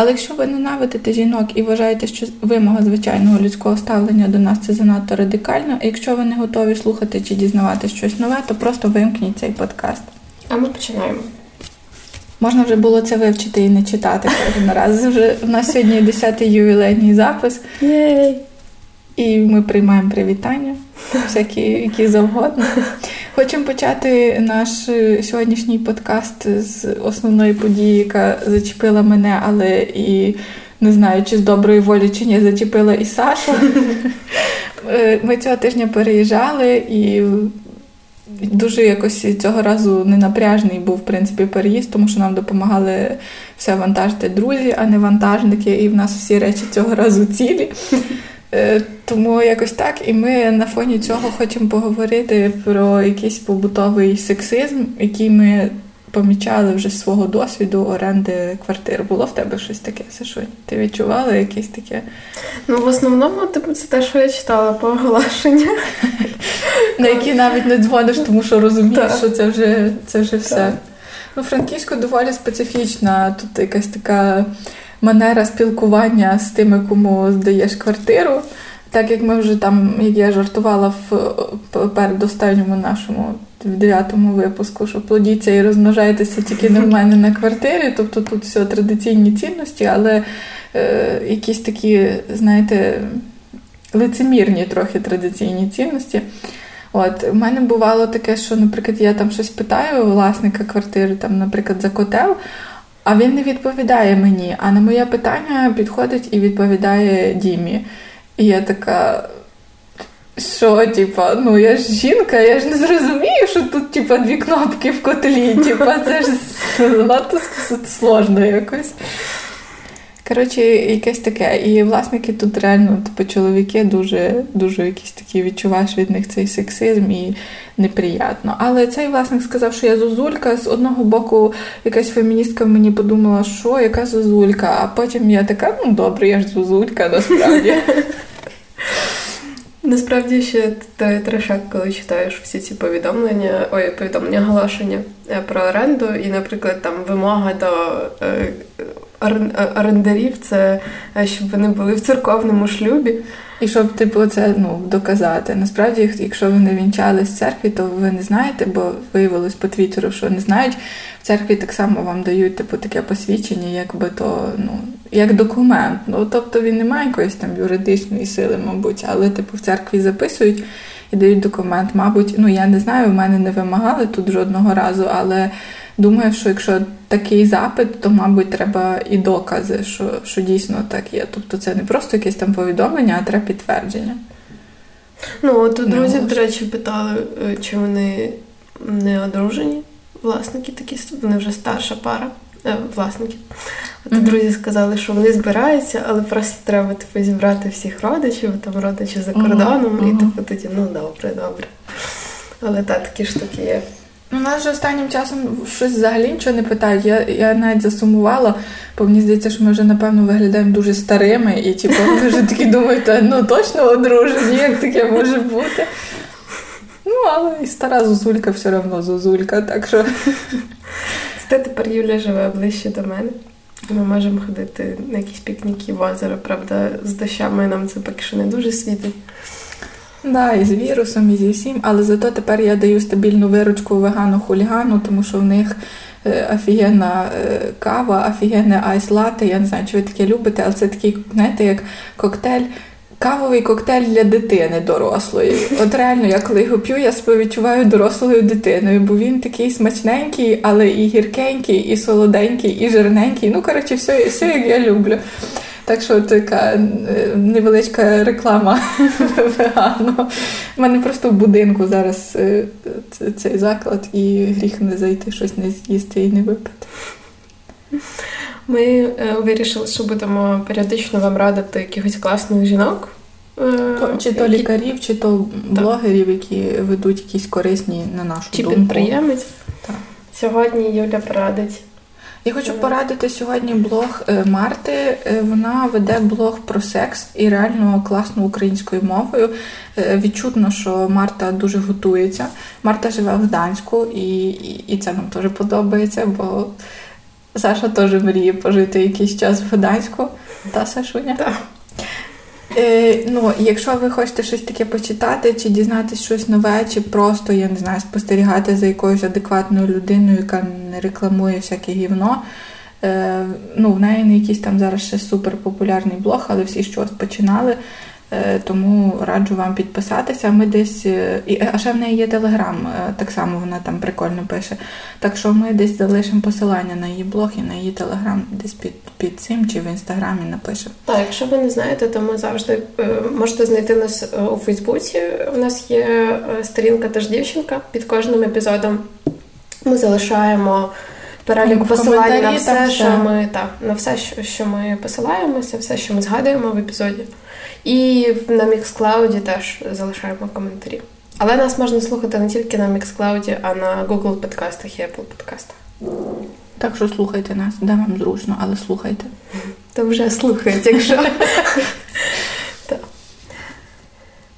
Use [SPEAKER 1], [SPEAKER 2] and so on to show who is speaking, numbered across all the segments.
[SPEAKER 1] Але якщо ви ненавидите жінок і вважаєте, що вимога звичайного людського ставлення до нас це занадто радикально, якщо ви не готові слухати чи дізнавати щось нове, то просто вимкніть цей подкаст.
[SPEAKER 2] А ми починаємо.
[SPEAKER 1] Можна вже було це вивчити і не читати кожен раз. Вже у нас сьогодні 10-й ювілейний запис.
[SPEAKER 2] Єй!
[SPEAKER 1] І ми приймаємо привітання, всякі які завгодно. Хочемо почати наш е, сьогоднішній подкаст з основної події, яка зачепила мене, але і не знаю, чи з доброї волі, чи ні, зачепила і Сашу. Е, ми цього тижня переїжджали і. Дуже якось цього разу ненапряжний був в принципі переїзд, тому що нам допомагали все вантажити друзі, а не вантажники, і в нас всі речі цього разу цілі. Тому якось так, і ми на фоні цього хочемо поговорити про якийсь побутовий сексизм, який ми помічали вже з свого досвіду оренди квартир. Було в тебе щось таке, Сашунь? Ти відчувала якесь таке?
[SPEAKER 2] Ну, в основному, типу, це те, що я читала по оголошенню.
[SPEAKER 1] На які навіть не дзвониш, тому що розумієш, що це вже це вже все. Ну, Франківську доволі специфічна, тут якась така манера спілкування з тими, кому здаєш квартиру. Так як ми вже там, як я жартувала в передостанньому нашому в дев'ятому випуску, що плодіться і розмножайтеся тільки не в мене на квартирі, тобто тут все традиційні цінності, але е, якісь такі, знаєте, лицемірні трохи традиційні цінності. От, У мене бувало таке, що, наприклад, я там щось питаю у власника квартири, там, наприклад, за котел, а він не відповідає мені. А на моє питання підходить і відповідає Дімі. І я така. Що, типа, ну я ж жінка, я ж не зрозумію, що тут, типа, дві кнопки в котлі. Типа, це ж надто сложно якось. Коротше, якесь таке. І власники тут реально, типу, чоловіки дуже дуже якісь такі відчуваєш від них цей сексизм і неприятно. Але цей власник сказав, що я зозулька. З одного боку, якась феміністка мені подумала, що яка зозулька, а потім я така, ну добре, я ж зозулька, насправді.
[SPEAKER 2] Насправді ще той трешак, коли читаєш всі ці повідомлення, ой, повідомлення оголошення е, про оренду, і, наприклад, там вимога до е, орендарів це е, щоб вони були в церковному шлюбі.
[SPEAKER 1] І щоб типу це ну доказати. Насправді, якщо ви не вінчались в церкві, то ви не знаєте, бо виявилось по твіттеру, що не знають. В церкві так само вам дають типу таке посвідчення, якби то ну як документ. Ну тобто він не має якоїсь там юридичної сили, мабуть, але типу в церкві записують і дають документ. Мабуть, ну я не знаю, в мене не вимагали тут жодного разу, але думаю, що якщо такий запит, то, мабуть, треба і докази, що що дійсно так є. Тобто це не просто якесь там повідомлення, а треба підтвердження.
[SPEAKER 2] Ну, от у друзів, до речі, питали, е, чи вони не одружені власники такі, вони вже старша пара. Е, власників. От mm-hmm. друзі сказали, що вони збираються, але просто треба типу, зібрати всіх родичів, там родичі за кордоном, mm-hmm. і типу тоді, ну добре, добре. Але так, такі штуки є.
[SPEAKER 1] У нас же останнім часом щось взагалі нічого не питають. Я я навіть засумувала, бо мені здається, що ми вже, напевно, виглядаємо дуже старими, і типу, вони вже такі думають, ну точно одружені, як таке може бути. Ну, але і стара зозулька все одно зозулька, так що.
[SPEAKER 2] Зате тепер Юля живе ближче до мене. Ми можемо ходити на якісь пікніки в озеро, правда, з дощами нам це поки що не дуже світить.
[SPEAKER 1] Да, і з вірусом, і зі всім, але зато тепер я даю стабільну виручку вегану-хулігану, тому що в них е, офігенна е, кава, офігенне айс-лате. Я не знаю, чи ви таке любите, але це такий, знаєте, як коктейль. Кавовий коктейль для дитини дорослої. От реально, я коли його п'ю, я себе відчуваю дорослою дитиною, бо він такий смачненький, але і гіркенький, і солоденький, і жирненький. Ну, коротше, все, все як я люблю. Так що така е, невеличка реклама вегану. У мене просто в будинку зараз е, цей заклад, і гріх не зайти, щось не з'їсти і не випити.
[SPEAKER 2] Ми е, вирішили, що будемо періодично вам радити якихось класних жінок,
[SPEAKER 1] То, чи то лікарів, чи то блогерів, які ведуть якісь корисні на нашу
[SPEAKER 2] чи
[SPEAKER 1] думку.
[SPEAKER 2] Чи підприємець.
[SPEAKER 1] Так.
[SPEAKER 2] Сьогодні Юля порадить.
[SPEAKER 1] Я хочу порадити сьогодні блог е, Марти. Е, вона веде блог про секс і реально класно українською мовою. Е, відчутно, що Марта дуже готується. Марта живе в Гданську, і, і це нам теж подобається, бо Саша теж мріє пожити якийсь час в Гданську. Та Сашуня?
[SPEAKER 2] Так.
[SPEAKER 1] Е, ну, Якщо ви хочете щось таке почитати, чи дізнатися щось нове, чи просто, я не знаю, спостерігати за якоюсь адекватною людиною, яка не рекламує всяке гівно. Е, ну, В неї не якийсь там зараз ще суперпопулярний блог, але всі щось починали. Е, тому раджу вам підписатися. Ми десь, е, А ще в неї є телеграм, е, так само вона там прикольно пише. Так що ми десь залишимо посилання на її блог і на її телеграм, десь під під цим чи в інстаграмі напишемо.
[SPEAKER 2] Так, якщо ви не знаєте, то ми завжди можете знайти нас у Фейсбуці. У нас є сторінка теж дівчинка під кожним епізодом. Ми залишаємо. Перелік посилань на все, що ми так, на все, що ми посилаємося, все, що ми згадуємо в епізоді. І на Mixcloud теж залишаємо коментарі. Але нас можна слухати не тільки на Mixcloud, а на Google подкастах і Apple подкастах.
[SPEAKER 1] Так що слухайте нас, де вам зручно, але слухайте.
[SPEAKER 2] Та вже слухають, якщо.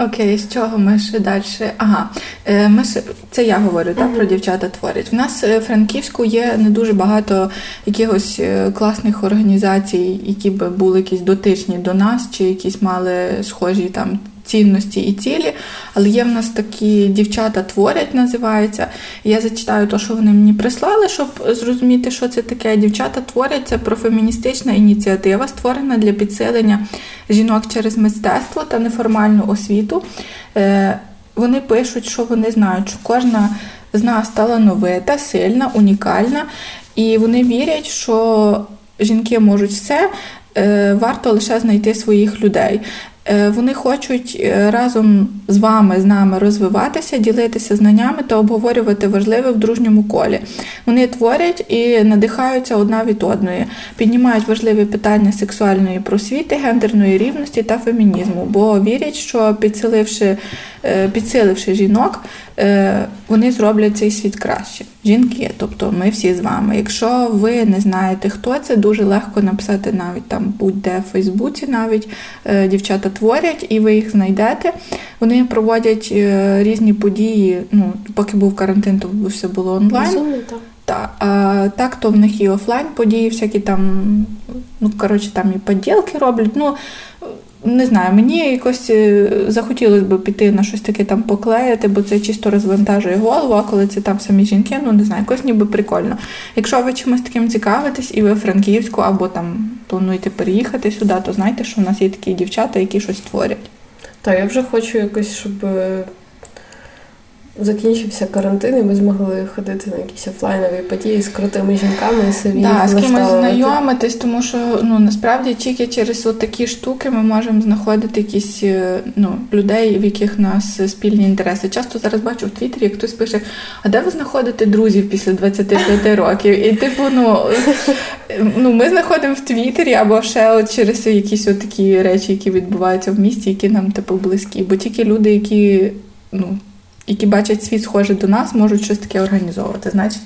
[SPEAKER 1] Окей, з чого ми ще далі? Ага, е, ми ще, це я говорю так, про дівчата творять. В нас е, в Франківську є не дуже багато якихось е, класних організацій, які би були якісь дотичні до нас, чи якісь мали схожі там цінності і цілі. Але є в нас такі дівчата творять, називається. Я зачитаю те, що вони мені прислали, щоб зрозуміти, що це таке. Дівчата творять це профеміністична ініціатива, створена для підсилення жінок через мистецтво та неформальну освіту. Е, вони пишуть, що вони знають, що кожна з нас талановита, сильна, унікальна, і вони вірять, що жінки можуть все. Е, варто лише знайти своїх людей. Е, вони хочуть е, разом з вами, з нами розвиватися, ділитися знаннями та обговорювати важливе в дружньому колі. Вони творять і надихаються одна від одної, піднімають важливі питання сексуальної просвіти, гендерної рівності та фемінізму, бо вірять, що підсиливши, е, підсиливши жінок, вони зроблять цей світ краще. Жінки, тобто ми всі з вами. Якщо ви не знаєте, хто це, дуже легко написати навіть там будь-де в Фейсбуці, навіть дівчата творять, і ви їх знайдете. Вони проводять е, різні події. Ну, поки був карантин, то все було онлайн. А так, то в них і офлайн події, всякі там, ну коротше, там і поділки роблять. Ну не знаю, мені якось е, захотілося б піти на щось таке там поклеїти, бо це чисто розвантажує голову, а коли це там самі жінки, ну не знаю, якось ніби прикольно. Якщо ви чимось таким цікавитесь, і ви Франківську або там плануєте переїхати сюди, то знайте, що в нас є такі дівчата, які щось творять.
[SPEAKER 2] Та я вже хочу якось, щоб е, закінчився карантин, і ми змогли ходити на якісь офлайнові події з крутими жінками і собі
[SPEAKER 1] да, з кимось знайомитись, тому що ну насправді тільки через от такі штуки ми можемо знаходити якісь е, ну, людей, в яких нас спільні інтереси. Часто зараз бачу в Твіттері, як хтось пише: А де ви знаходите друзів після 25 років? І типу, ну ну ми знаходимо в Твіттері або ще от через якісь от такі речі, які відбуваються в місті, які нам типу близькі. Бо тільки люди, які ну які бачать світ схожий до нас, можуть щось таке організовувати. Значить,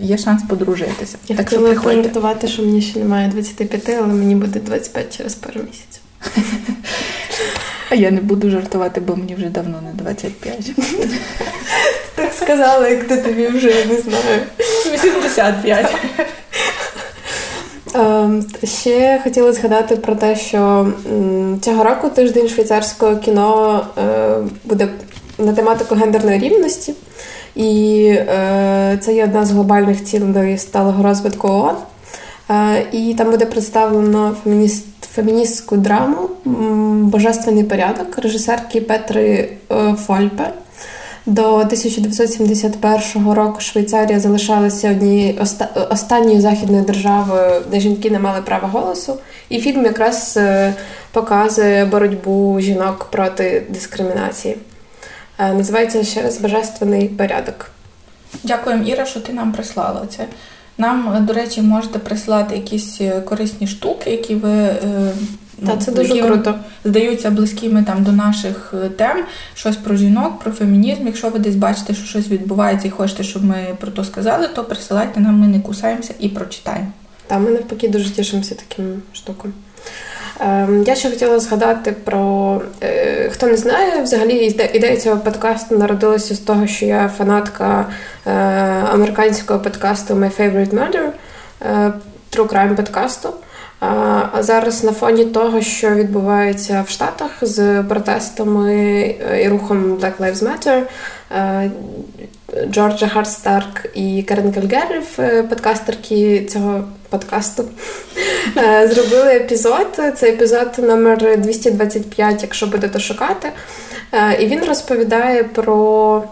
[SPEAKER 1] є шанс подружитися.
[SPEAKER 2] Я так хотіла пожартувати, що мені ще немає 25, але мені буде 25 через пару місяців.
[SPEAKER 1] А я не буду жартувати, бо мені вже давно не 25.
[SPEAKER 2] Так сказала, як ти тобі вже не знаю.
[SPEAKER 1] 85.
[SPEAKER 2] Ем, ще хотіла згадати про те, що цього року тиждень швейцарського кіно е, буде на тематику гендерної рівності. І е, це є одна з глобальних цілей сталого розвитку ООН. Е, і там буде представлено фемініст, феміністську драму Божественний порядок режисерки Петри е, Фольпе. До 1971 року Швейцарія залишалася однією останньою західною державою, де жінки не мали права голосу. І фільм якраз е, показує боротьбу жінок проти дискримінації. Е, називається ще раз Божественний порядок.
[SPEAKER 1] Дякуємо, Іра, що ти нам прислала це. Нам, до речі, можете прислати якісь е, корисні штуки, які ви
[SPEAKER 2] Та, це дуже які круто.
[SPEAKER 1] здаються близькими там до наших е, тем, щось про жінок, про фемінізм. Якщо ви десь бачите, що щось відбувається і хочете, щоб ми про то сказали, то присилайте нам, ми не кусаємося і прочитаємо.
[SPEAKER 2] Та ми навпаки дуже тішимося таким штукам. Ем, я ще хотіла згадати про е, хто не знає, взагалі ідея цього подкасту народилася з того, що я фанатка е, американського подкасту My Favorite Murder, е, True Crime подкасту. А зараз на фоні того, що відбувається в Штатах з протестами і рухом Black Lives Matter, Джорджа Харстарк і Карен Кальгерів, подкастерки цього подкасту, е, зробили епізод. Це епізод номер 225, якщо будете шукати. Е, і він розповідає про.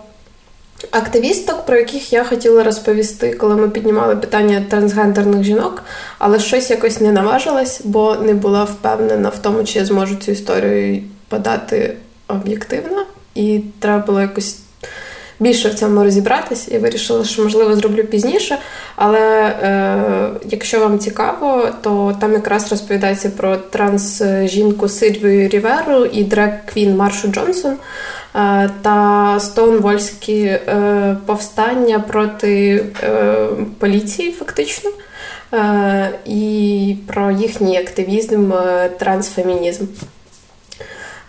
[SPEAKER 2] Активісток, про яких я хотіла розповісти, коли ми піднімали питання трансгендерних жінок, але щось якось не наважилась, бо не була впевнена в тому, чи я зможу цю історію подати об'єктивно, і треба було якось більше в цьому розібратись. Я вирішила, що можливо зроблю пізніше. Але е, якщо вам цікаво, то там якраз розповідається про транс-жінку Сильвію Ріверу і дрек Квін Маршу Джонсон е, та Стоунвольські е, повстання проти е, поліції, фактично. Е, і про їхній активізм, е, трансфемінізм.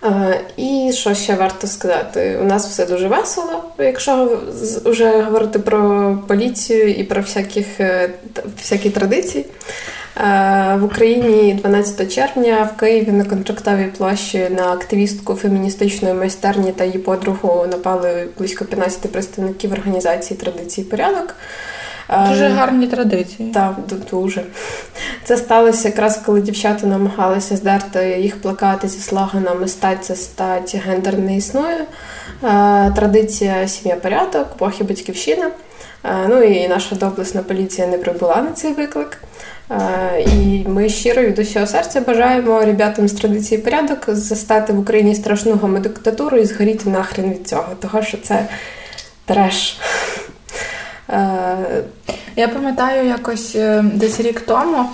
[SPEAKER 2] Е, і що ще варто сказати? У нас все дуже весело, якщо вже говорити про поліцію і про всяких, е, всякі традиції. Е, в Україні 12 червня в Києві на контрактовій площі на активістку феміністичної майстерні та її подругу напали близько 15 представників організації традиції порядок.
[SPEAKER 1] Дуже ем, гарні традиції.
[SPEAKER 2] Так, дуже. Це сталося якраз коли дівчата намагалися здерти їх плакати зі слоганами Стать це стать, гендер не існує. Е, традиція сім'я порядок, і батьківщина. Е, ну і наша доблесна поліція не прибула на цей виклик. Е, і ми щиро від усього серця бажаємо ребятам з традиції порядок застати в Україні страшну гомодиктатуру і згоріти нахрен від цього, того що це треш.
[SPEAKER 1] Е, я пам'ятаю, якось е, десь рік тому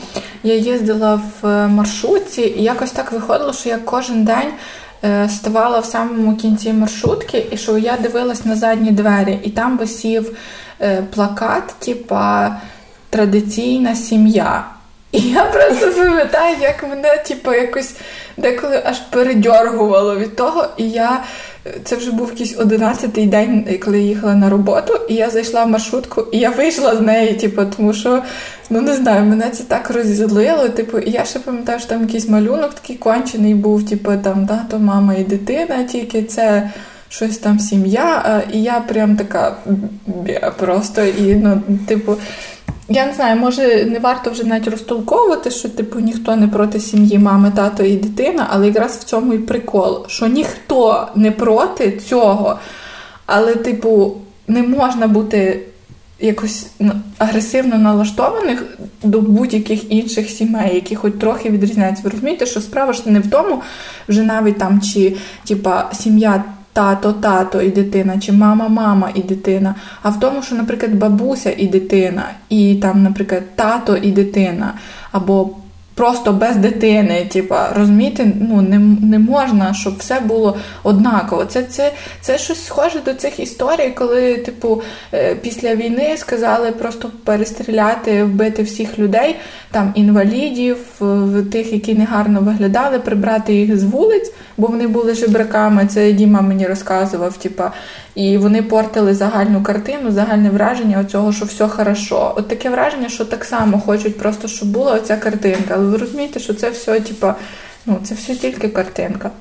[SPEAKER 1] я їздила в е, маршрутці, і якось так виходило, що я кожен день ставала в самому кінці маршрутки, і що я дивилась на задні двері, і там висів плакат, типа традиційна сім'я. І я просто пам'ятаю, як мене, типу, якось деколи аж передьоргувало від того, і я. Це вже був якийсь одинадцятий день, коли я їхала на роботу, і я зайшла в маршрутку, і я вийшла з неї, типу, тому що ну не знаю, мене це так розізлило. Типу, і я ще пам'ятаю, що там якийсь малюнок такий кончений був, типу, там тато, мама і дитина, тільки це. Щось там сім'я, і я прям така просто і ну, типу, я не знаю, може не варто вже навіть розтолковувати, що типу ніхто не проти сім'ї, мами, тато і дитина, але якраз в цьому і прикол, що ніхто не проти цього, але, типу, не можна бути якось агресивно налаштованих до будь-яких інших сімей, які хоч трохи відрізняються. Ви розумієте, що справа ж не в тому, вже навіть там чи типа сім'я тато, тато і дитина, чи мама, мама і дитина, а в тому, що, наприклад, бабуся і дитина, і там, наприклад, тато і дитина, або просто без дитини. Типа, розумієте, ну не не можна, щоб все було однаково. Це це, це щось схоже до цих історій, коли, типу, е, після війни сказали просто перестріляти, вбити всіх людей, там інвалідів, тих, які негарно виглядали, прибрати їх з вулиць, бо вони були жебраками. Це Діма мені розказував. Типа, і вони портили загальну картину, загальне враження оцього, що все хорошо. От таке враження, що так само хочуть просто, щоб була оця картинка. Але ви розумієте, що це все, типа, ну, це все тільки картинка.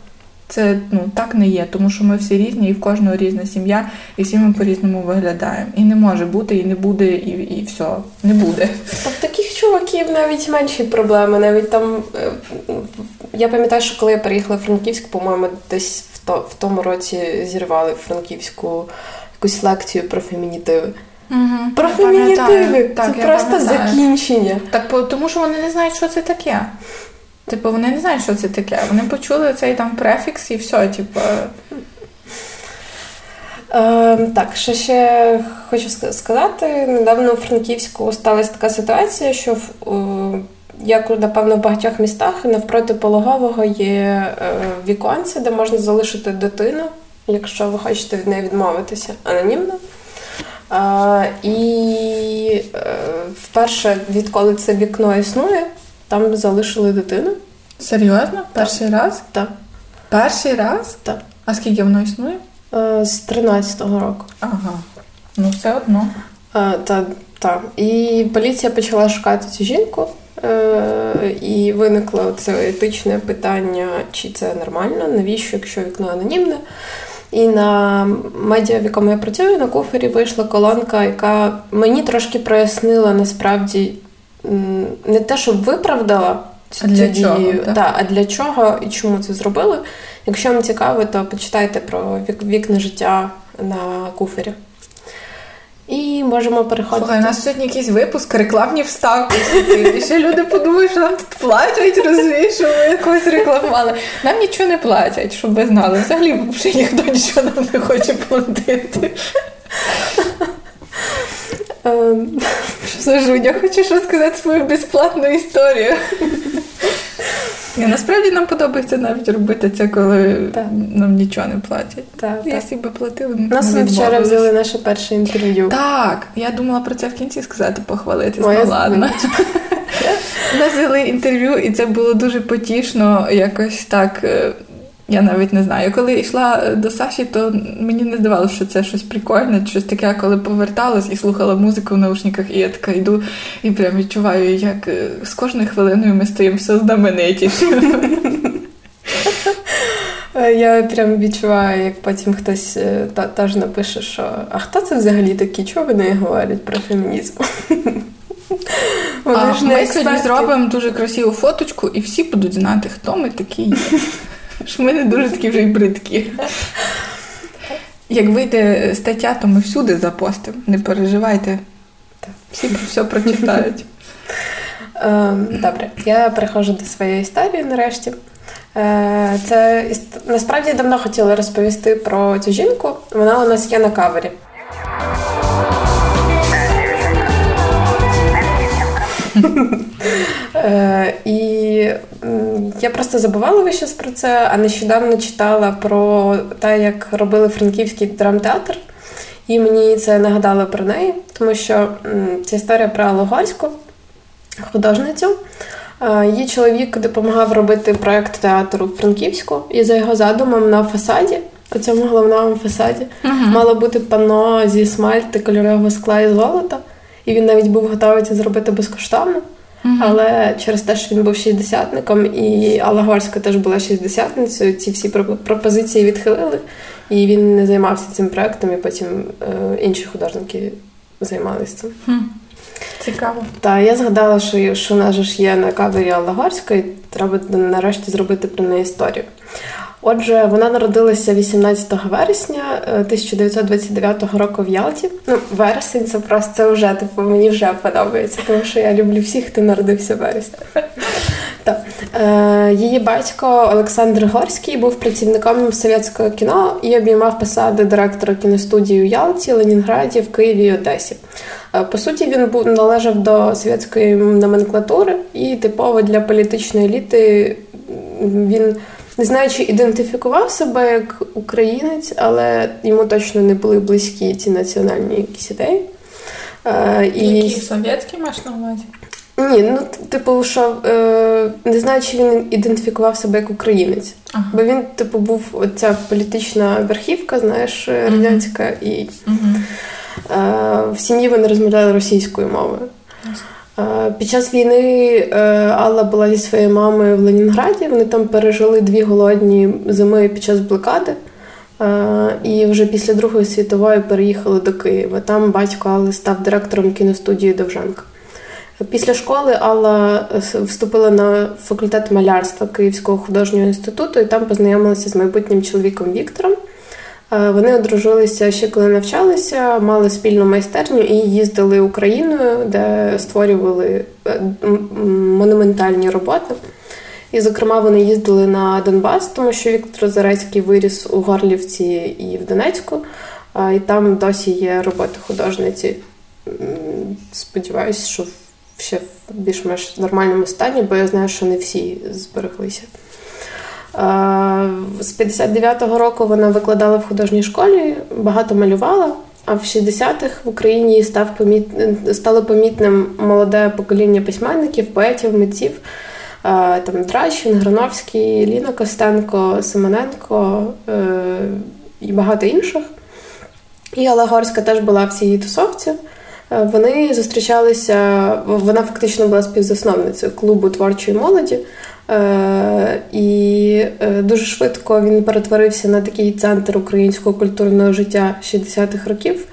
[SPEAKER 1] Це ну так не є, тому що ми всі різні, і в кожного різна сім'я, і всі ми по-різному виглядаємо. І не може бути, і не буде, і і все, не буде.
[SPEAKER 2] Та в таких чуваків навіть менші проблеми. Навіть там е, я пам'ятаю, що коли я переїхала в Франківськ, по-моєму, десь то в тому році зірвали франківську якусь лекцію про фемінітиви.
[SPEAKER 1] Угу,
[SPEAKER 2] про фемінітиви. Так, це просто пам'ятаю. закінчення.
[SPEAKER 1] Так, тому що вони не знають, що це таке. Типу, вони не знають, що це таке. Вони почули цей там префікс і все, типу.
[SPEAKER 2] Е, так, що ще хочу сказати. Недавно у Франківську сталася така ситуація, що в як напевно в багатьох містах, навпроти пологового є віконце, де можна залишити дитину, якщо ви хочете від неї відмовитися анонімно. І вперше, відколи це вікно існує, там залишили дитину.
[SPEAKER 1] Серйозно? Перший так. раз?
[SPEAKER 2] Так.
[SPEAKER 1] Перший раз?
[SPEAKER 2] Так.
[SPEAKER 1] А скільки воно існує?
[SPEAKER 2] З 13-го року.
[SPEAKER 1] Ага. Ну, все одно.
[SPEAKER 2] Та, та. І поліція почала шукати цю жінку, е, і виникло це етичне питання, чи це нормально, навіщо, якщо вікно анонімне. І на медіа, в якому я працюю, на куфері вийшла колонка, яка мені трошки прояснила насправді не те, щоб виправдала цю
[SPEAKER 1] для дію, чого,
[SPEAKER 2] да, а для чого і чому це зробили. Якщо вам цікаво, то почитайте про вікне життя на куфері. І можемо переходити.
[SPEAKER 1] Слухай, у нас сьогодні якийсь випуск, рекламні вставки. І ще люди подумають, що нам тут платять, розумієш, що ми якось рекламували. Нам нічого не платять, щоб ви знали. Взагалі вже ніхто нічого нам не хоче платити. Ем. Що за Жуня, хочеш розказати свою безплатну історію? І Насправді нам подобається навіть робити це, коли так. нам нічого не платять. Так, Якщо би платили, ми
[SPEAKER 2] Нас ми вчора взяли наше перше інтерв'ю.
[SPEAKER 1] Так, я думала про це в кінці сказати, похвалитись. Ну ладно. Нас взяли інтерв'ю, і це було дуже потішно, якось так. Е, я навіть не знаю. Коли йшла е, до Саші, то мені не здавалося, що це щось прикольне, щось таке, коли поверталась і слухала музику в наушниках, і я така йду і прям відчуваю, як е, з кожною хвилиною ми стаємо все знаменитіше.
[SPEAKER 2] Я прям відчуваю, як потім хтось е, теж напише, що а хто це взагалі такі? Чого вони говорять про фемінізм?
[SPEAKER 1] Вони а, ж не Ми сьогодні зробимо дуже красиву фоточку, і всі будуть знати, хто ми такі є. Що ми не дуже такі вже й бридкі. Як вийде стаття, то ми всюди запостимо. Не переживайте. Всі все прочитають.
[SPEAKER 2] Ем, добре, я переходжу до своєї історії нарешті. Е, це насправді давно хотіла розповісти про цю жінку. Вона у нас є на кавері. Е, і я просто забувала час про це, а нещодавно читала про те, як робили франківський драмтеатр. І мені це нагадало про неї, тому що ця історія про Логольську, художницю. Її чоловік допомагав робити проект театру в Франківську, і за його задумом на фасаді, у цьому головному фасаді, uh-huh. мало бути панно зі смальти, кольорового скла і золота. І він навіть був готовий це зробити безкоштовно. Uh-huh. Але через те, що він був шістдесятником, і Алла Горська теж була шістдесятницею, ці всі пропозиції відхилили, і він не займався цим проектом, і потім е, інші художники займалися цим.
[SPEAKER 1] Uh-huh. Цікаво.
[SPEAKER 2] Так, я згадала, що що в нас ж є на кавері Алла Горська, і треба нарешті зробити про неї історію. Отже, вона народилася 18 вересня 1929 е, року в Ялті. Ну, вересень це просто це вже типу мені вже подобається, тому що я люблю всіх, хто народився вересня. Так. Е, її батько Олександр Горський був працівником совєтського кіно і обіймав посади директора кіностудії у Ялті, Ленінграді, в Києві і Одесі. Е, по суті, він був належав до совєтської номенклатури, і типово для політичної еліти він не знаю, чи ідентифікував себе як українець, але йому точно не були близькі ці національні якісь ідеї.
[SPEAKER 1] Е, і... Які совєтські маєш на увазі?
[SPEAKER 2] Ні, ну типу, що е, не знаю, чи він ідентифікував себе як українець, ага. бо він, типу, був оця політична верхівка, знаєш, радянська, uh і uh е, в сім'ї вони розмовляли російською мовою. Е, під час війни е, Алла була зі своєю мамою в Ленінграді. Вони там пережили дві голодні зими під час блокади. Е, і вже після Другої світової переїхали до Києва. Там батько Алли став директором кіностудії Довженка. Після школи Алла вступила на факультет малярства Київського художнього інституту і там познайомилася з майбутнім чоловіком Віктором. Вони одружилися ще коли навчалися, мали спільну майстерню і їздили Україною, де створювали е, монументальні роботи. І, зокрема, вони їздили на Донбас, тому що Віктор Зарецький виріс у Горлівці і в Донецьку, і там досі є роботи художниці. Сподіваюсь, що ще в більш-менш нормальному стані, бо я знаю, що не всі збереглися. З 59-го року вона викладала в художній школі, багато малювала. А в 60-х в Україні став поміт... стало помітним молоде покоління письменників, поетів, митців. Там Дращин, Грановський, Ліна Костенко, Семененко е, і багато інших. І Алла Горська теж була в цій тусовці. Е, вони зустрічалися, вона фактично була співзасновницею клубу творчої молоді. Е, і дуже швидко він перетворився на такий центр українського культурного життя 60-х років.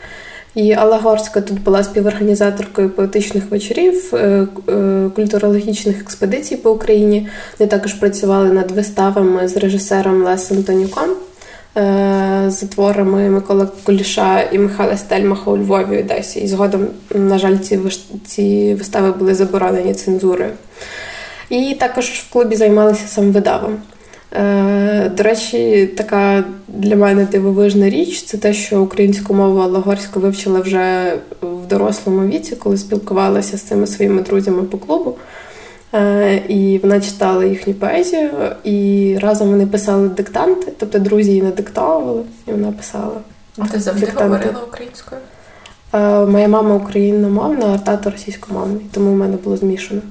[SPEAKER 2] І Алла Горська тут була співорганізаторкою поетичних вечорів, е, е, культурологічних експедицій по Україні. Вони також працювали над виставами з режисером Лесом Тонюком, е, з творами Микола Куліша і Михайла Стельмаха у Львові і Одесі. І згодом, на жаль, ці вистави були заборонені цензурою. І також в клубі займалися сам видавом. Е, до речі, така для мене дивовижна річ це те, що українську мову Алагорську вивчила вже в дорослому віці, коли спілкувалася з цими своїми друзями по клубу. Е, і вона читала їхню поезію, і разом вони писали диктанти, тобто друзі її надиктовували, і вона писала.
[SPEAKER 1] А ти завжди диктанти. говорила українською?
[SPEAKER 2] Е, моя мама україномовна, а тато російськомовний, тому в мене було змішано.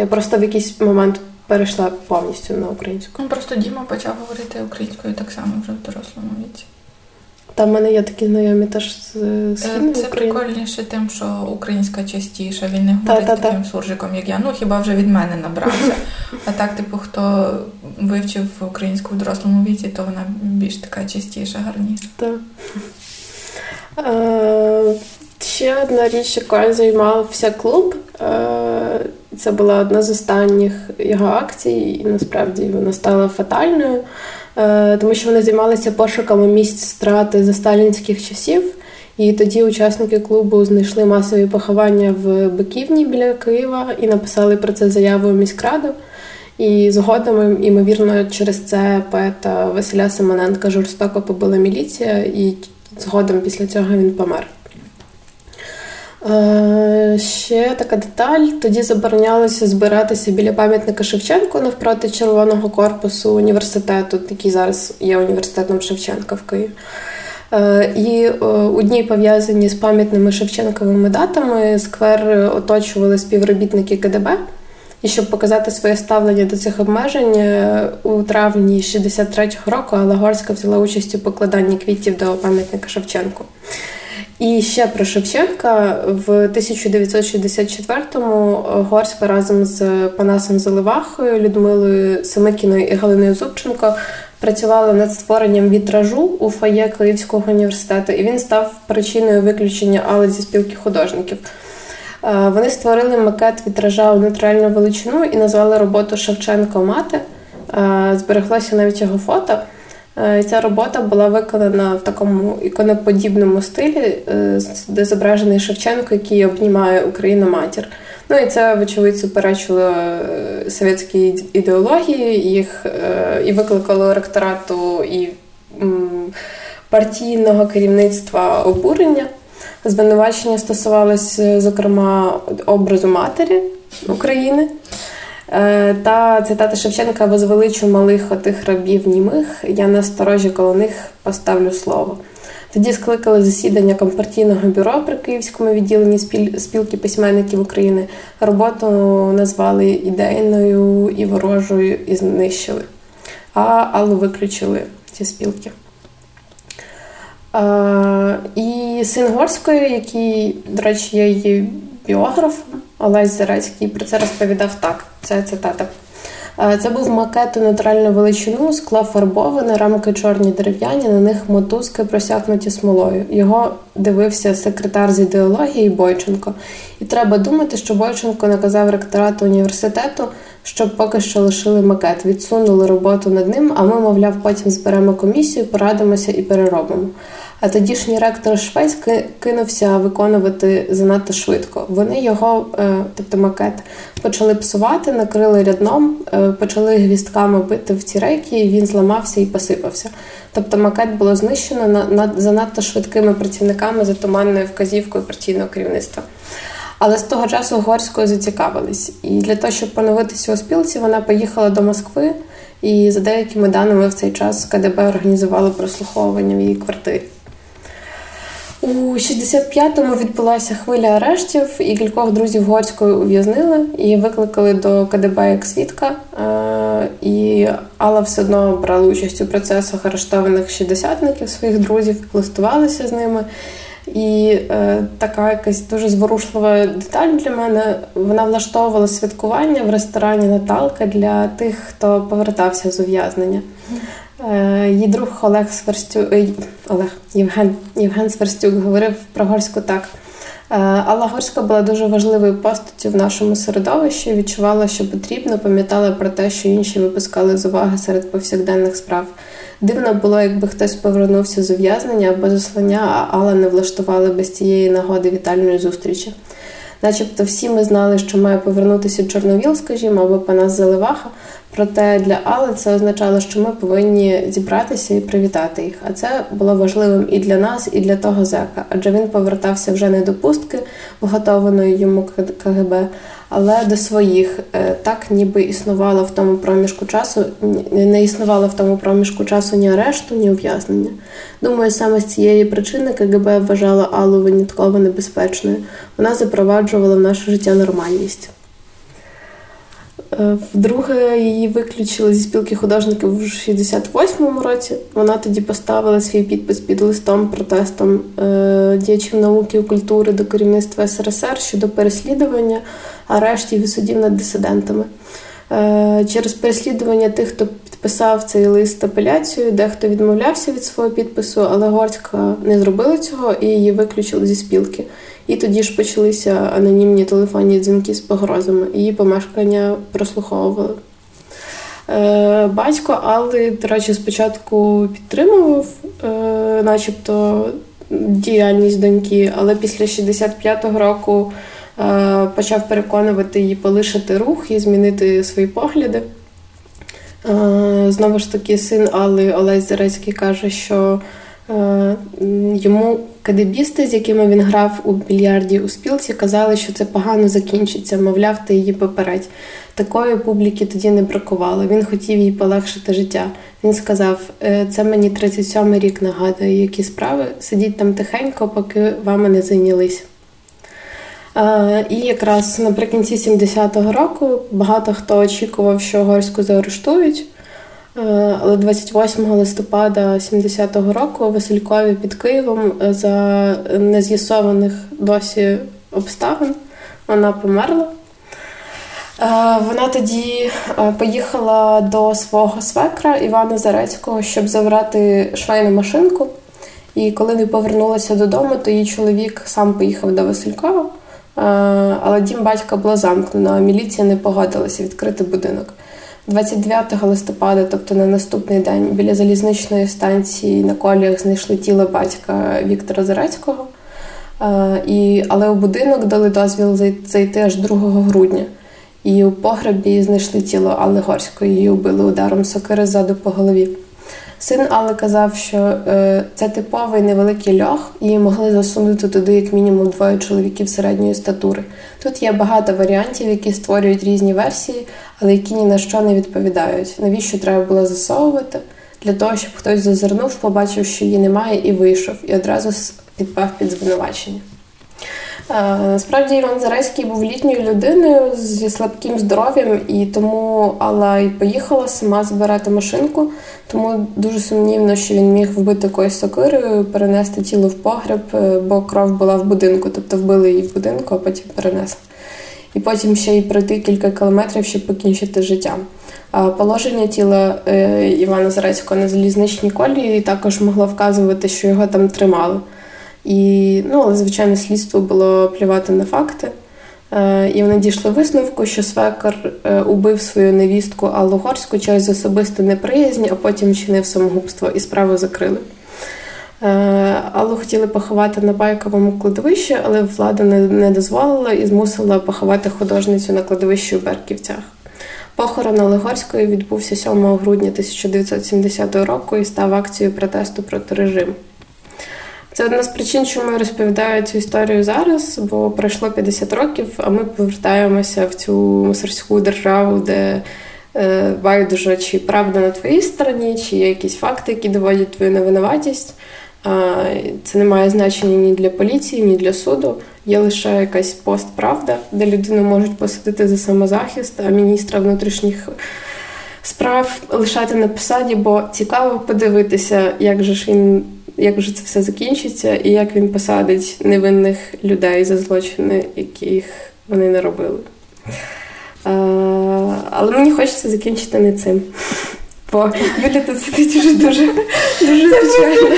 [SPEAKER 2] Я просто в якийсь момент перейшла повністю на українську.
[SPEAKER 1] Ну, Просто Діма почав говорити українською так само вже в дорослому віці.
[SPEAKER 2] Там в мене є такі знайомі теж з
[SPEAKER 1] е, Східної Це України. прикольніше тим, що українська частіша, він не говорить та, та, таким та. суржиком, як я. Ну хіба вже від мене набрався. А так, типу, хто вивчив українську в дорослому віці, то вона більш така частіша, гарніша.
[SPEAKER 2] Так. Е, ще одна річ, якою займався клуб. Це була одна з останніх його акцій, і насправді вона стала фатальною, е, тому що вони займалися пошуками місць страти за сталінських часів. І тоді учасники клубу знайшли масові поховання в Биківні біля Києва і написали про це заяву у міськраду. І згодом, ймовірно, через це поета Василя Семененка жорстоко побила міліція, і згодом після цього він помер. Е, ще така деталь. Тоді заборонялося збиратися біля пам'ятника Шевченку навпроти Червоного корпусу університету, який зараз є університетом Шевченка в Києві. Е, і е, у дні пов'язані з пам'ятними Шевченковими датами сквер оточували співробітники КДБ. І щоб показати своє ставлення до цих обмежень, у травні 63-го року Алла Горська взяла участь у покладанні квітів до пам'ятника Шевченку. І ще про Шевченка в 1964-му Горська разом з Панасом Заливахою, Людмилою Семикіною і Галиною Зубченко працювали над створенням вітражу у фоє Київського університету, і він став причиною виключення Али зі спілки художників. Е, вони створили макет вітража у нейтральну величину і назвали роботу Шевченко Мати. Е, збереглося навіть його фото. Е, ця робота була виконана в такому іконоподібному стилі, е, де зображений Шевченко, який обнімає Україну матір. Ну і це, вочевидь, суперечило е, совєтській ідеології, їх і викликало ректорату і партійного керівництва обурення. Звинувачення стосувалося, зокрема, образу матері України. Е, та цитата Шевченка возвеличу малих отих рабів німих, я на сторожі коло них поставлю слово. Тоді скликали засідання компартійного бюро при Київському відділенні спілки письменників України. Роботу назвали ідейною і ворожою і знищили, а Аллу виключили ці спілки. А, І син Горської, який, до речі, є її біографом, Олесь Зарецький про це розповідав так. Це цитата. Е, це був макет у натуральну величину, скло фарбоване, рамки чорні дерев'яні, на них мотузки просякнуті смолою. Його дивився секретар з ідеології Бойченко. І треба думати, що Бойченко наказав ректорату університету, щоб поки що лишили макет, відсунули роботу над ним, а ми, мовляв, потім зберемо комісію, порадимося і переробимо. А тодішній ректор Швець кинувся виконувати занадто швидко. Вони його, е, тобто макет, почали псувати, накрили рядном, е, почали гвістками бити в ці рейки, і він зламався і посипався. Тобто макет було знищено на, на занадто швидкими працівниками за туманною вказівкою партійного керівництва. Але з того часу Горською зацікавились. І для того, щоб поновитися у спілці, вона поїхала до Москви. І за деякими даними в цей час КДБ організувало прослуховування в її квартирі. У 65-му відбулася хвиля арештів, і кількох друзів Горської ув'язнили і викликали до КДБ як свідка. Е, і Алла все одно брала участь у процесах арештованих шістдесятників своїх друзів, листувалася з ними. І е, така якась дуже зворушлива деталь для мене. Вона влаштовувала святкування в ресторані Наталка для тих, хто повертався з ув'язнення. Е, її друг Олег Сверстюк, е, Олег Євген Євген Сверстюк говорив про Горську так. Е, Алла Горська була дуже важливою постаттю в нашому середовищі. Відчувала, що потрібно, пам'ятала про те, що інші випускали з уваги серед повсякденних справ. Дивно було, якби хтось повернувся з ув'язнення або заслання, а Алла не влаштувала без цієї нагоди вітальної зустрічі. Начебто всі ми знали, що має повернутися Чорновіл, скажімо, або Панас Заливаха. Проте для Алли це означало, що ми повинні зібратися і привітати їх. А це було важливим і для нас, і для того зека, адже він повертався вже не до пустки, вготованої йому КГБ, але до своїх. Е, так ніби існувало в тому проміжку часу, не існувало в тому проміжку часу ні арешту, ні ув'язнення. Думаю, саме з цієї причини КГБ вважала Аллу винятково небезпечною. Вона запроваджувала в наше життя нормальність. Е, вдруге її виключили зі спілки художників у 68-му році. Вона тоді поставила свій підпис під листом протестом е, діячів науки і культури до керівництва СРСР щодо переслідування, арештів і судів над дисидентами. Е, через переслідування тих, хто підписав цей лист апеляцію, дехто відмовлявся від свого підпису, але Горська не зробила цього і її виключили зі спілки. І тоді ж почалися анонімні телефонні дзвінки з погрозами. Її помешкання прослуховували. Е, батько Алли, до речі, спочатку підтримував, е, начебто, діяльність доньки, але після 65-го року е, почав переконувати її полишити рух і змінити свої погляди. Знову ж таки, син Алли Олесь Зарецький каже, що йому Кадебісти, з якими він грав у більярді у спілці, казали, що це погано закінчиться, мовляв, ти її попередь. Такої публіки тоді не бракувало. Він хотів їй полегшити життя. Він сказав: «Е, це мені 37-й рік нагадує, які справи. Сидіть там тихенько, поки вами не зайнялись. І якраз наприкінці 70-го року багато хто очікував, що горську заарештують. Е, але 28 листопада 70-го року Василькові під Києвом е, за нез'ясованих досі обставин вона померла. Е, вона тоді поїхала до свого свекра Івана Зарецького, щоб забрати швейну машинку. І коли не повернулася додому, то її чоловік сам поїхав до Василькова, але дім батька було замкнено, а міліція не погодилася відкрити будинок. 29 листопада, тобто на наступний день, біля залізничної станції на коліях знайшли тіло батька Віктора Зарецького. І, Але у будинок дали дозвіл зайти аж 2 грудня. І у погребі знайшли тіло Алли Горської, її убили ударом сокири ззаду по голові. Син Алли казав, що е, це типовий невеликий льох, і могли засунути туди як мінімум двоє чоловіків середньої статури. Тут є багато варіантів, які створюють різні версії, але які ні на що не відповідають. Навіщо треба було засовувати? Для того, щоб хтось зазирнув, побачив, що її немає, і вийшов, і одразу підпав під звинувачення. Насправді Іван Зарецький був літньою людиною зі слабким здоров'ям, і тому Алла й поїхала сама збирати машинку. Тому дуже сумнівно, що він міг вбити якоюсь сокирою, перенести тіло в погреб, е, бо кров була в будинку, тобто вбили її в будинку, а потім перенесли. І потім ще й пройти кілька кілометрів, щоб покінчити життя. Положення тіла е, Івана Зарецького на залізничній колії також могло вказувати, що його там тримали. І, ну, але, звичайно, слідство було плювати на факти. Е, і вони дійшли висновку, що свекар е, убив свою невістку Аллу Горську через особисту неприязнь, а потім чинив самогубство і справу закрили. Е, Аллу хотіли поховати на байковому кладовищі, але влада не дозволила і змусила поховати художницю на кладовищі у Берківцях. Похорон Алли Горської відбувся 7 грудня 1970 року і став акцією протесту проти режиму. Це одна з причин, чому я розповідаю цю історію зараз, бо пройшло 50 років, а ми повертаємося в цю мусорську державу, де е, байдуже, чи правда на твоїй стороні, чи є якісь факти, які доводять твою невинуватість. Це не має значення ні для поліції, ні для суду. Є лише якась постправда, де людину можуть посадити за самозахист, а міністра внутрішніх справ лишати на посаді, бо цікаво подивитися, як же ж він. Як же це все закінчиться, і як він посадить невинних людей за злочини, яких вони не робили. А, але мені хочеться закінчити не цим. Бо Юля тут сидить вже дуже дуже печально.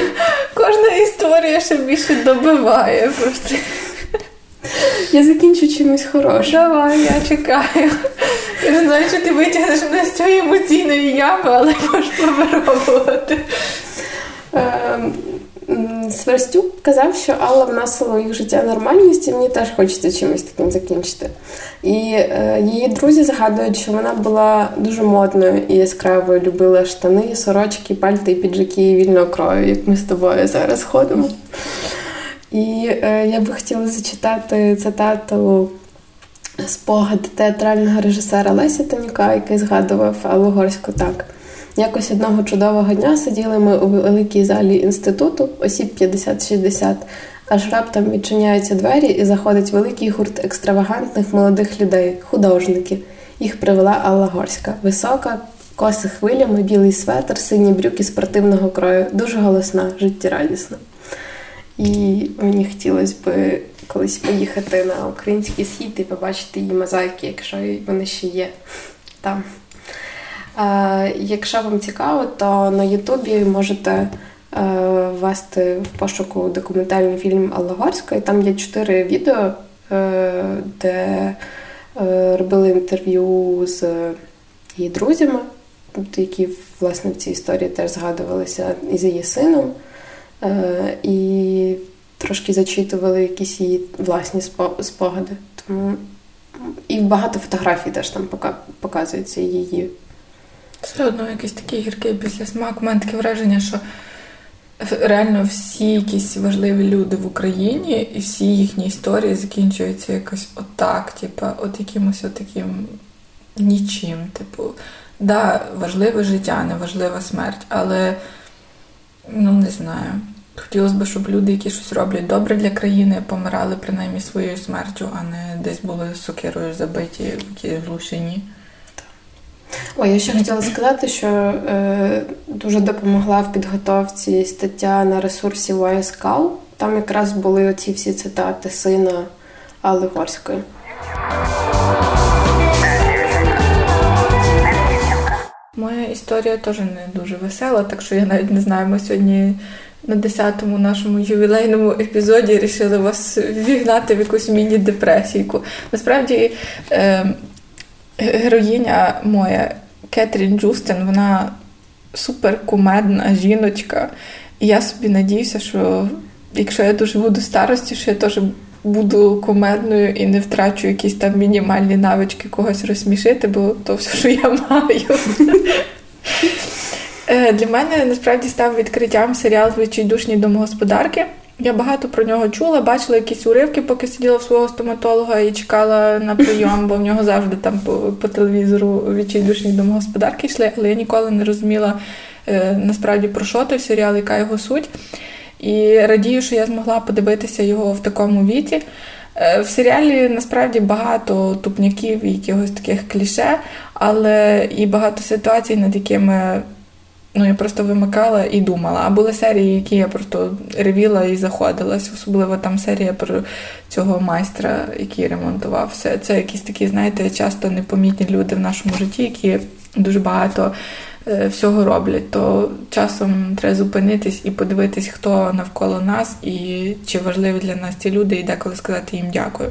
[SPEAKER 1] Кожна історія ще більше добиває просто.
[SPEAKER 2] Я закінчу чимось хорошим.
[SPEAKER 1] Давай, я чекаю. Я не знаю, чи ти витягнеш мене з цієї емоційної ями, але можеш попробувати.
[SPEAKER 2] Ем, Сверстюк казав, що Алла вносила в їх життя нормальність, і мені теж хочеться чимось таким закінчити. І е, її друзі згадують, що вона була дуже модною і яскравою, любила штани, сорочки, пальти піджаки вільного крою, як ми з тобою зараз ходимо. І е, я би хотіла зачитати цитату спогад театрального режисера Леся Танюка, який згадував Аллу Горську так. Якось одного чудового дня сиділи ми у великій залі інституту, осіб 50-60, аж раптом відчиняються двері і заходить великий гурт екстравагантних молодих людей, художники. Їх привела Алла Горська, висока, коси хвилями, білий светр, сині брюки спортивного крою, дуже голосна, життєрадісна. І мені хотілося б колись поїхати на український схід і побачити її мозаїки, якщо вони ще є там. Якщо вам цікаво, то на Ютубі можете е, ввести в пошуку документальний фільм Аллагорська, і там є чотири відео, е, де е, робили інтерв'ю з її друзями, які власне в цій історії теж згадувалися і з її сином, і трошки зачитували якісь її власні спогади. Тому і багато фотографій теж там показується її.
[SPEAKER 1] Все одно якийсь такий гіркий післясмак. У мене таке враження, що реально всі якісь важливі люди в Україні і всі їхні історії закінчуються якось отак, типу, от якимось таким нічим. Типу, да, важливе життя, не важлива смерть, але ну не знаю. Хотілося б, щоб люди, які щось роблять добре для країни, помирали принаймні своєю смертю, а не десь були сокирою забиті в якійсь глушині.
[SPEAKER 2] Ой, я ще хотіла сказати, що е, дуже допомогла в підготовці стаття на ресурсі YSCAL. Там якраз були оці всі цитати сина Алли Горської.
[SPEAKER 1] Моя історія теж не дуже весела, так що я навіть не знаю, ми сьогодні на 10-му нашому ювілейному епізоді рішили вас вігнати в якусь міні-депресійку. Насправді. Е, героїня моя Кетрін Джустин, вона суперкумедна жіночка. І я собі надіюся, що якщо я доживу до старості, що я теж буду кумедною і не втрачу якісь там мінімальні навички когось розсмішити, бо то все, що я маю. Е, для мене насправді став відкриттям серіал Відчайдушні домогосподарки. Я багато про нього чула, бачила якісь уривки, поки сиділа в свого стоматолога і чекала на прийом, бо в нього завжди там по, по телевізору відчайдушні домогосподарки йшли, але я ніколи не розуміла е, насправді про що той серіал, яка його суть. І радію, що я змогла подивитися його в такому віці. Е, в серіалі насправді багато тупняків і якихось таких кліше, але і багато ситуацій, над якими Ну, я просто вимикала і думала. А були серії, які я просто ревіла і заходилась, особливо там серія про цього майстра, який ремонтував все. Це якісь такі, знаєте, часто непомітні люди в нашому житті, які дуже багато е, всього роблять. То часом треба зупинитись і подивитись, хто навколо нас і чи важливі для нас ці люди, і деколи сказати їм дякую.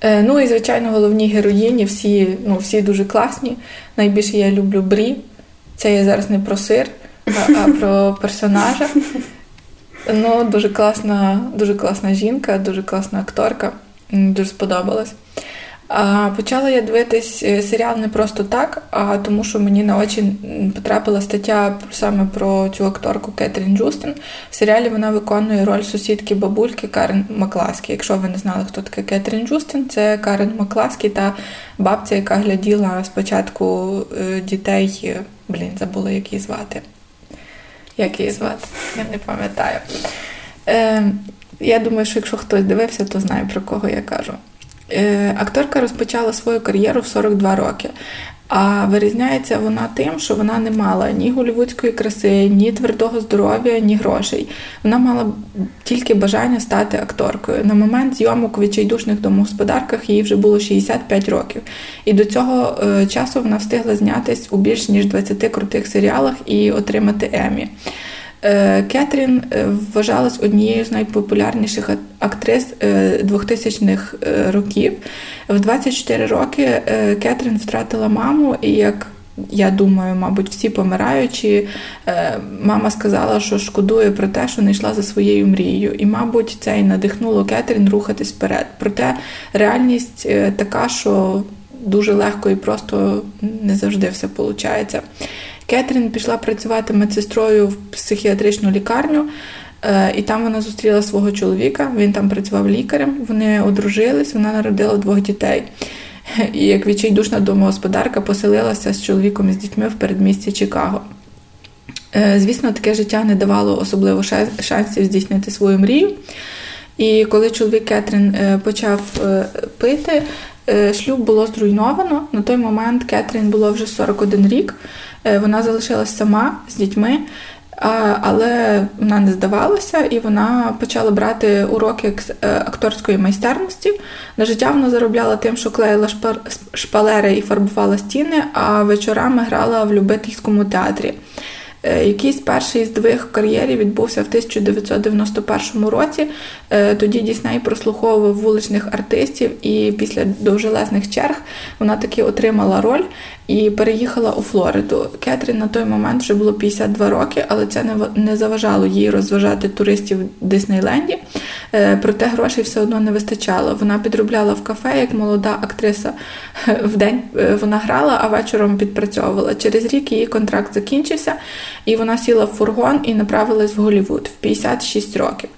[SPEAKER 1] Е, ну і, звичайно, головні героїні, всі ну, всі дуже класні. Найбільше я люблю Брі. Це я зараз не про сир, а, а про персонажа. Ну, Дуже класна дуже класна жінка, дуже класна акторка. Дуже сподобалась. А Почала я дивитись е, серіал не просто так, а тому, що мені на очі потрапила стаття саме про цю акторку Кетрін Джустин. В серіалі вона виконує роль сусідки бабульки Карен Макласкі. Якщо ви не знали, хто таке Кетрін Джустин, це Карен Макласкі та бабця, яка гляділа спочатку е, дітей. Блін, забула, як її звати. Як її звати? Я не пам'ятаю. Е, Я думаю, що якщо хтось дивився, то знає про кого я кажу. Е, акторка розпочала свою кар'єру в 42 роки. А вирізняється вона тим, що вона не мала ні голівудської краси, ні твердого здоров'я, ні грошей. Вона мала тільки бажання стати акторкою. На момент зйомок у відчайдушних домогосподарках їй вже було 65 років. І до цього е, часу вона встигла знятись у більш ніж 20 крутих серіалах і отримати Емі. Е, Кетрін е, вважалась однією з найпопулярніших актрис 2000-х е, років. В 24 роки Кетрін втратила маму, і як я думаю, мабуть, всі помираючи, мама сказала, що шкодує про те, що не йшла за своєю мрією. І, мабуть, це і надихнуло Кетрін рухатись вперед. Проте реальність така, що дуже легко і просто не завжди все виходить. Кетрін пішла працювати медсестрою в психіатричну лікарню, е, і там вона зустріла свого чоловіка. Він там працював лікарем. Вони одружились, вона народила двох дітей. І як відчайдушна домогосподарка поселилася з чоловіком і з дітьми в передмісті Чикаго. Е, звісно, таке життя не давало особливо шансів здійснити свою мрію. І коли чоловік Кетрін е, почав пити, шлюб було зруйновано. На той момент Кетрін було вже 41 рік. Е, вона залишилась сама з дітьми, але вона не здавалася і вона почала брати уроки е, акторської майстерності. На життя вона заробляла тим, що клеїла шпалери і фарбувала стіни, а вечорами грала в любительському театрі. Е, якийсь перший здвиг в кар'єрі відбувся в 1991 році. Е, тоді Дісней прослуховував вуличних артистів, і після довжелезних черг вона таки отримала роль і переїхала у Флориду. Кетрін на той момент вже було 52 роки, але це не заважало їй розважати туристів в Диснейленді. Е, проте грошей все одно не вистачало. Вона підробляла в кафе як молода актриса. В день вона грала, а вечором підпрацьовувала. Через рік її контракт закінчився. І вона сіла в фургон і направилась в Голівуд в 56 років.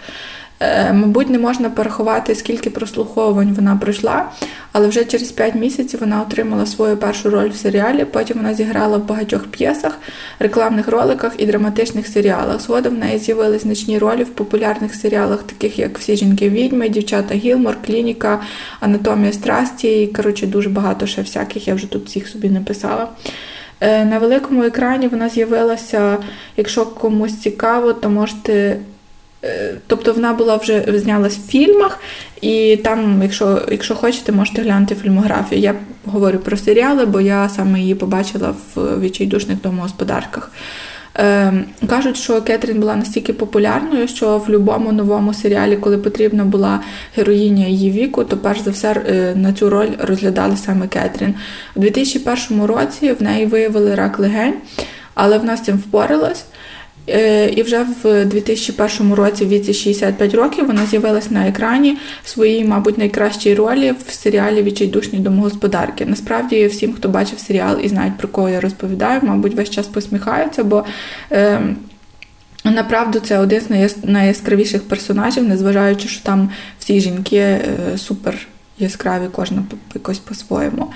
[SPEAKER 1] Е, мабуть, не можна порахувати, скільки прослуховувань вона пройшла, але вже через 5 місяців вона отримала свою першу роль в серіалі. Потім вона зіграла в багатьох п'єсах, рекламних роликах і драматичних серіалах. Згодом в неї з'явились значні ролі в популярних серіалах, таких як Всі жінки відьми, Дівчата Гілмор, Клініка, Анатомія страсті. І коротше, дуже багато ще всяких. Я вже тут всіх собі не писала. Е, на великому екрані вона з'явилася, якщо комусь цікаво, то можете. Е, тобто вона була вже знялась в фільмах, і там, якщо якщо хочете, можете глянути фільмографію. Я говорю про серіали, бо я саме її побачила в відчайдушних домогосподарках. Ем, кажуть, що Кетрін була настільки популярною, що в будь-якому новому серіалі, коли потрібна була героїня її віку, то перш за все е, на цю роль розглядали саме Кетрін. У 2001 році в неї виявили рак легень, але вона з цим впоралась. Е, і вже в 2001 році, в віці 65 років, вона з'явилась на екрані в своїй, мабуть, найкращій ролі в серіалі Відчайдушні домогосподарки. Насправді, всім, хто бачив серіал і знають, про кого я розповідаю, мабуть, весь час посміхаються, бо. Е, Направду, це один з найяскравіших персонажів, незважаючи, що там всі жінки е, супер яскраві, кожна якось по-своєму.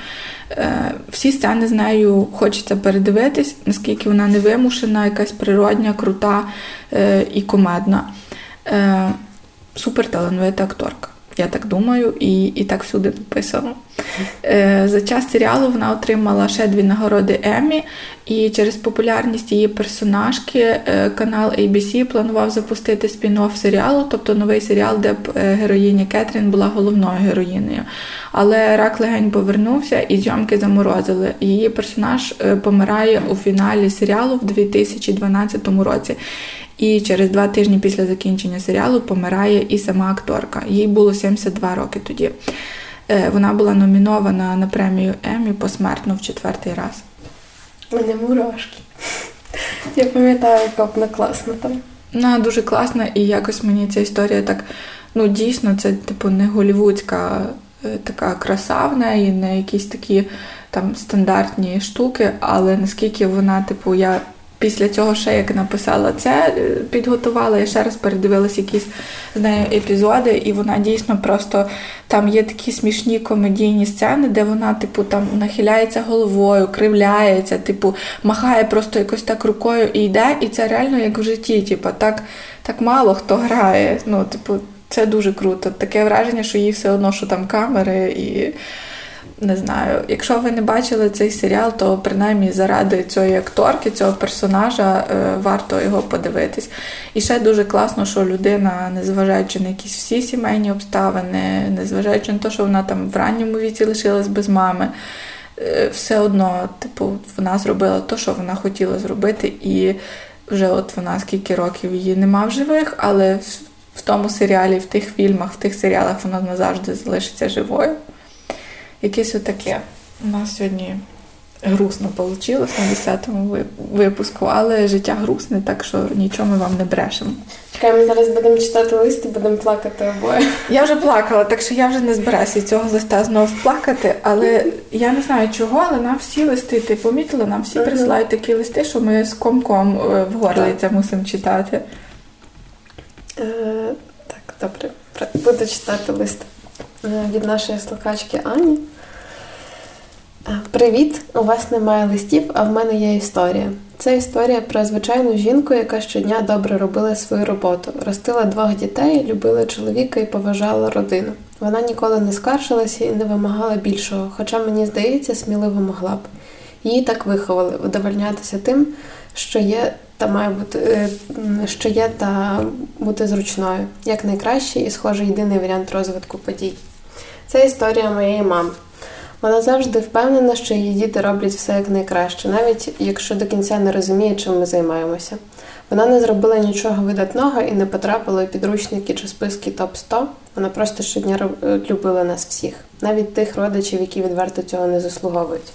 [SPEAKER 1] Е, всі сцени з нею хочеться передивитись, наскільки вона не вимушена, якась природня, крута е, і комедна. Е, супер талановита акторка. Я так думаю, і і так всюди написано. Е, За час серіалу вона отримала ще дві нагороди Еммі, і через популярність її персонажки е, канал ABC планував запустити спін-офф серіалу, тобто новий серіал, де б е, героїня Кетрін була головною героїнею. Але рак легень повернувся і зйомки заморозили. Її персонаж е, помирає у фіналі серіалу в 2012 році. І через два тижні після закінчення серіалу помирає і сама акторка. Їй було 72 роки тоді. Е, вона була номінована на премію Еммі посмертно в четвертий раз.
[SPEAKER 2] Мене мурашки. Я пам'ятаю, яка вона класна там.
[SPEAKER 1] Вона дуже класна, і якось мені ця історія так. Ну, дійсно, це, типу, не голівудська така краса в неї, не якісь такі там стандартні штуки, але наскільки вона, типу, я після цього ще як написала це, е, підготувала, я ще раз передивилася якісь з нею епізоди, і вона дійсно просто там є такі смішні комедійні сцени, де вона, типу, там нахиляється головою, кривляється, типу, махає просто якось так рукою і йде, і це реально як в житті. Типу, так, так мало хто грає. Ну, типу, це дуже круто. Таке враження, що їй все одно, що там камери і не знаю, якщо ви не бачили цей серіал, то принаймні заради цієї акторки, цього персонажа, е, варто його подивитись. І ще дуже класно, що людина, незважаючи на якісь всі сімейні обставини, незважаючи на те, що вона там в ранньому віці лишилась без мами, е, все одно, типу, вона зробила те, що вона хотіла зробити, і вже от вона скільки років її нема в живих, але в тому серіалі, в тих фільмах, в тих серіалах вона назавжди залишиться живою якесь отаке. У нас сьогодні грустно вийшло на 10-му випуску, але життя грустне, так що нічого ми вам не брешемо.
[SPEAKER 2] Чекай, ми зараз будемо читати лист і будемо плакати обоє.
[SPEAKER 1] Я вже плакала, так що я вже не збираюся цього листа знову плакати, але я не знаю чого, але нам всі листи, ти помітила, нам всі присилають такі листи, що ми з комком е, в горлі це мусимо читати.
[SPEAKER 2] Е, Так, добре. Буду читати лист е, від нашої слухачки Ані. Привіт! У вас немає листів, а в мене є історія. Це історія про звичайну жінку, яка щодня добре робила свою роботу, ростила двох дітей, любила чоловіка і поважала родину. Вона ніколи не скаржилася і не вимагала більшого, хоча, мені здається, сміливо могла б. Її так виховали вдовольнятися тим, що є та має бути е, що є та бути зручною, як найкращий і, схоже, єдиний варіант розвитку подій. Це історія моєї мами. Вона завжди впевнена, що її діти роблять все як найкраще, навіть якщо до кінця не розуміє, чим ми займаємося. Вона не зробила нічого видатного і не потрапила у підручники чи списки топ 100 Вона просто щодня любила нас всіх, навіть тих родичів, які відверто цього не заслуговують.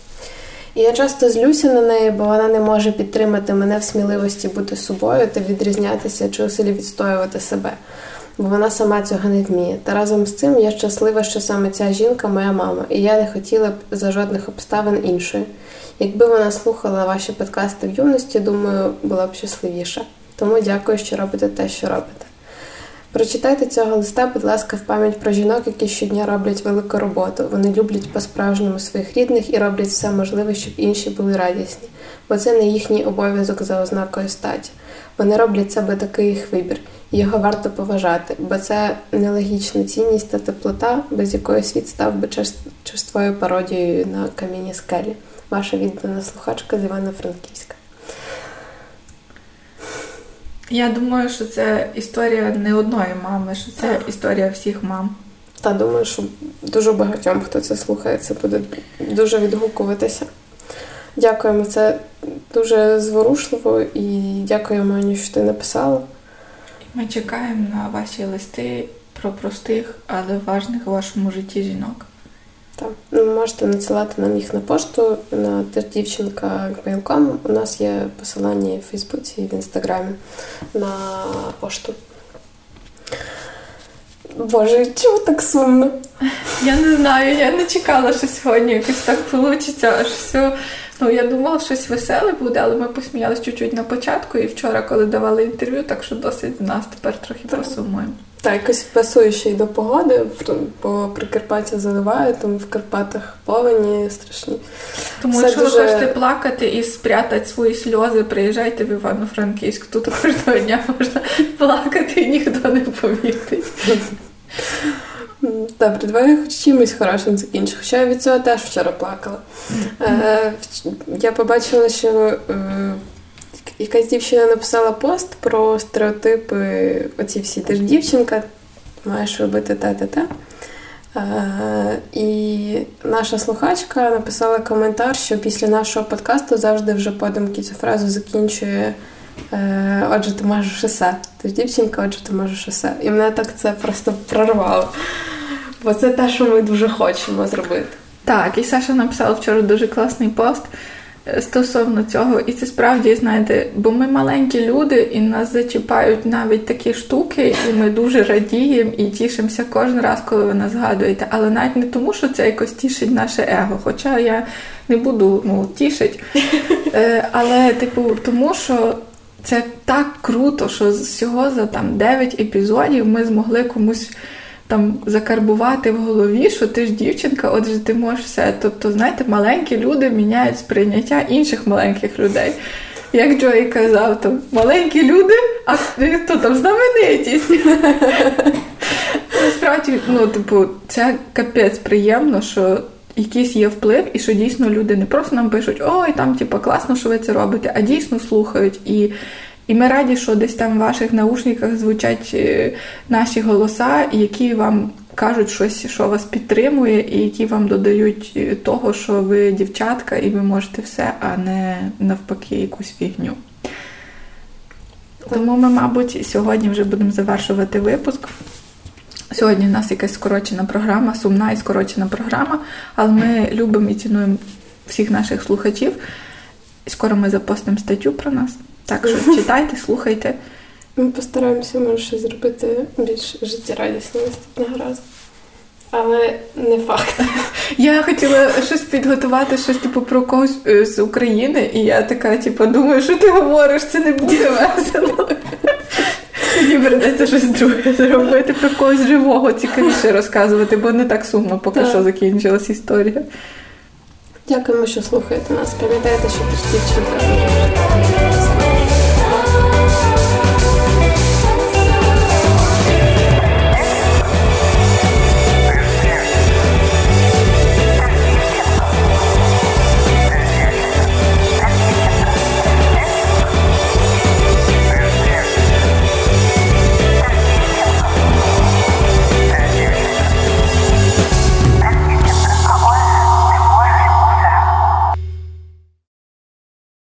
[SPEAKER 2] І я часто злюся на неї, бо вона не може підтримати мене в сміливості бути собою та відрізнятися чи у селі відстоювати себе бо вона сама цього не вміє. Та разом з цим я щаслива, що саме ця жінка моя мама, і я не хотіла б за жодних обставин іншої. Якби вона слухала ваші подкасти в юності, думаю, була б щасливіша. Тому дякую, що робите те, що робите. Прочитайте цього листа, будь ласка, в пам'ять про жінок, які щодня роблять велику роботу. Вони люблять по-справжньому своїх рідних і роблять все можливе, щоб інші були радісні, бо це не їхній обов'язок за ознакою статі. Вони роблять себе такий їх вибір. Його варто поважати, бо це нелогічна цінність та теплота, без якої світ став би черствою пародією на камінні скелі. Ваша віддана слухачка з Івано-Франківська.
[SPEAKER 1] Я думаю, що це історія не одної мами, що це історія всіх мам.
[SPEAKER 2] Та думаю, що дуже багатьом, хто це слухає, це буде дуже відгукуватися. Дякуємо, це дуже зворушливо і дякуємо, Аню, що ти написала.
[SPEAKER 1] Ми чекаємо на ваші листи про простих, але важних у вашому житті жінок.
[SPEAKER 2] Так, ну, можете надсилати нам їх на пошту на тerdівчинка.com. У нас є посилання в Фейсбуці і в Інстаграмі на пошту. Боже, чого так сумно?
[SPEAKER 1] Я не знаю, я не чекала, що сьогодні якось так вийде, аж все. Ну, я думала, щось веселе буде, але ми посміялися чуть-чуть на початку і вчора, коли давали інтерв'ю, так що досить нас тепер трохи так. посумуємо.
[SPEAKER 2] Так, якось пасує ще й до погоди, бо Прикарпаття заливає, тому в Карпатах повені страшні.
[SPEAKER 1] Тому, якщо дуже... ви хочете плакати і спрятати свої сльози, приїжджайте в Івано-Франківськ. Тут кожного дня можна плакати і ніхто не помітить.
[SPEAKER 2] Добре, давай хоч чимось хорошим закінчу. Хоча я від цього теж вчора плакала. Е, Я побачила, що е, якась дівчина написала пост про стереотипи. Оці всі ти ж дівчинка, маєш робити те-те-те. Е, і наша слухачка написала коментар, що після нашого подкасту завжди вже подумки цю фразу закінчує. Отже, ти можеш усе. Ти ж дівчинка, отже, ти можеш усе. І мене так це просто прорвало. Бо це те, що ми дуже хочемо зробити.
[SPEAKER 1] Так, і Саша написала вчора дуже класний пост. стосовно цього, і це справді знаєте, бо ми маленькі люди, і нас зачіпають навіть такі штуки, і ми дуже радіємо і тішимося кожен раз, коли ви нас згадуєте. Але навіть не тому, що це якось тішить наше его. Хоча я не буду ну, тішить. Е, але, типу, тому що. Це так круто, що з всього за там 9 епізодів ми змогли комусь там закарбувати в голові, що ти ж дівчинка, отже, ти можеш все. Тобто, знаєте, маленькі люди міняють сприйняття інших маленьких людей. Як Джої казав, там маленькі люди, а хто там знаменитість. Насправді, ну, типу, це капець приємно, що якийсь є вплив, і що дійсно люди не просто нам пишуть, ой, там, типу, класно, що ви це робите, а дійсно слухають. І і ми раді, що десь там в ваших наушниках звучать е, наші голоса, які вам кажуть щось, що вас підтримує, і які вам додають е, того, що ви дівчатка, і ви можете все, а не навпаки якусь фігню. Тому ми, мабуть, сьогодні вже будемо завершувати випуск. Сьогодні в нас якась скорочена програма, сумна і скорочена програма, але ми любимо і цінуємо всіх наших слухачів. Скоро ми запостимо статтю про нас. Так що читайте, слухайте.
[SPEAKER 3] Ми постараємося, може, щось зробити більш життєрадісно наступного разу. Але не факт.
[SPEAKER 1] Я хотіла щось підготувати, щось типу про когось е, з України, і я така, типу, думаю, що ти говориш, це не буде весело. Мені придеться щось друге зробити про когось живого, цікавіше розказувати, бо не так сумно поки так. що закінчилась історія.
[SPEAKER 3] Дякуємо, що слухаєте нас. Пам'ятаєте, що ти ж дівчинка.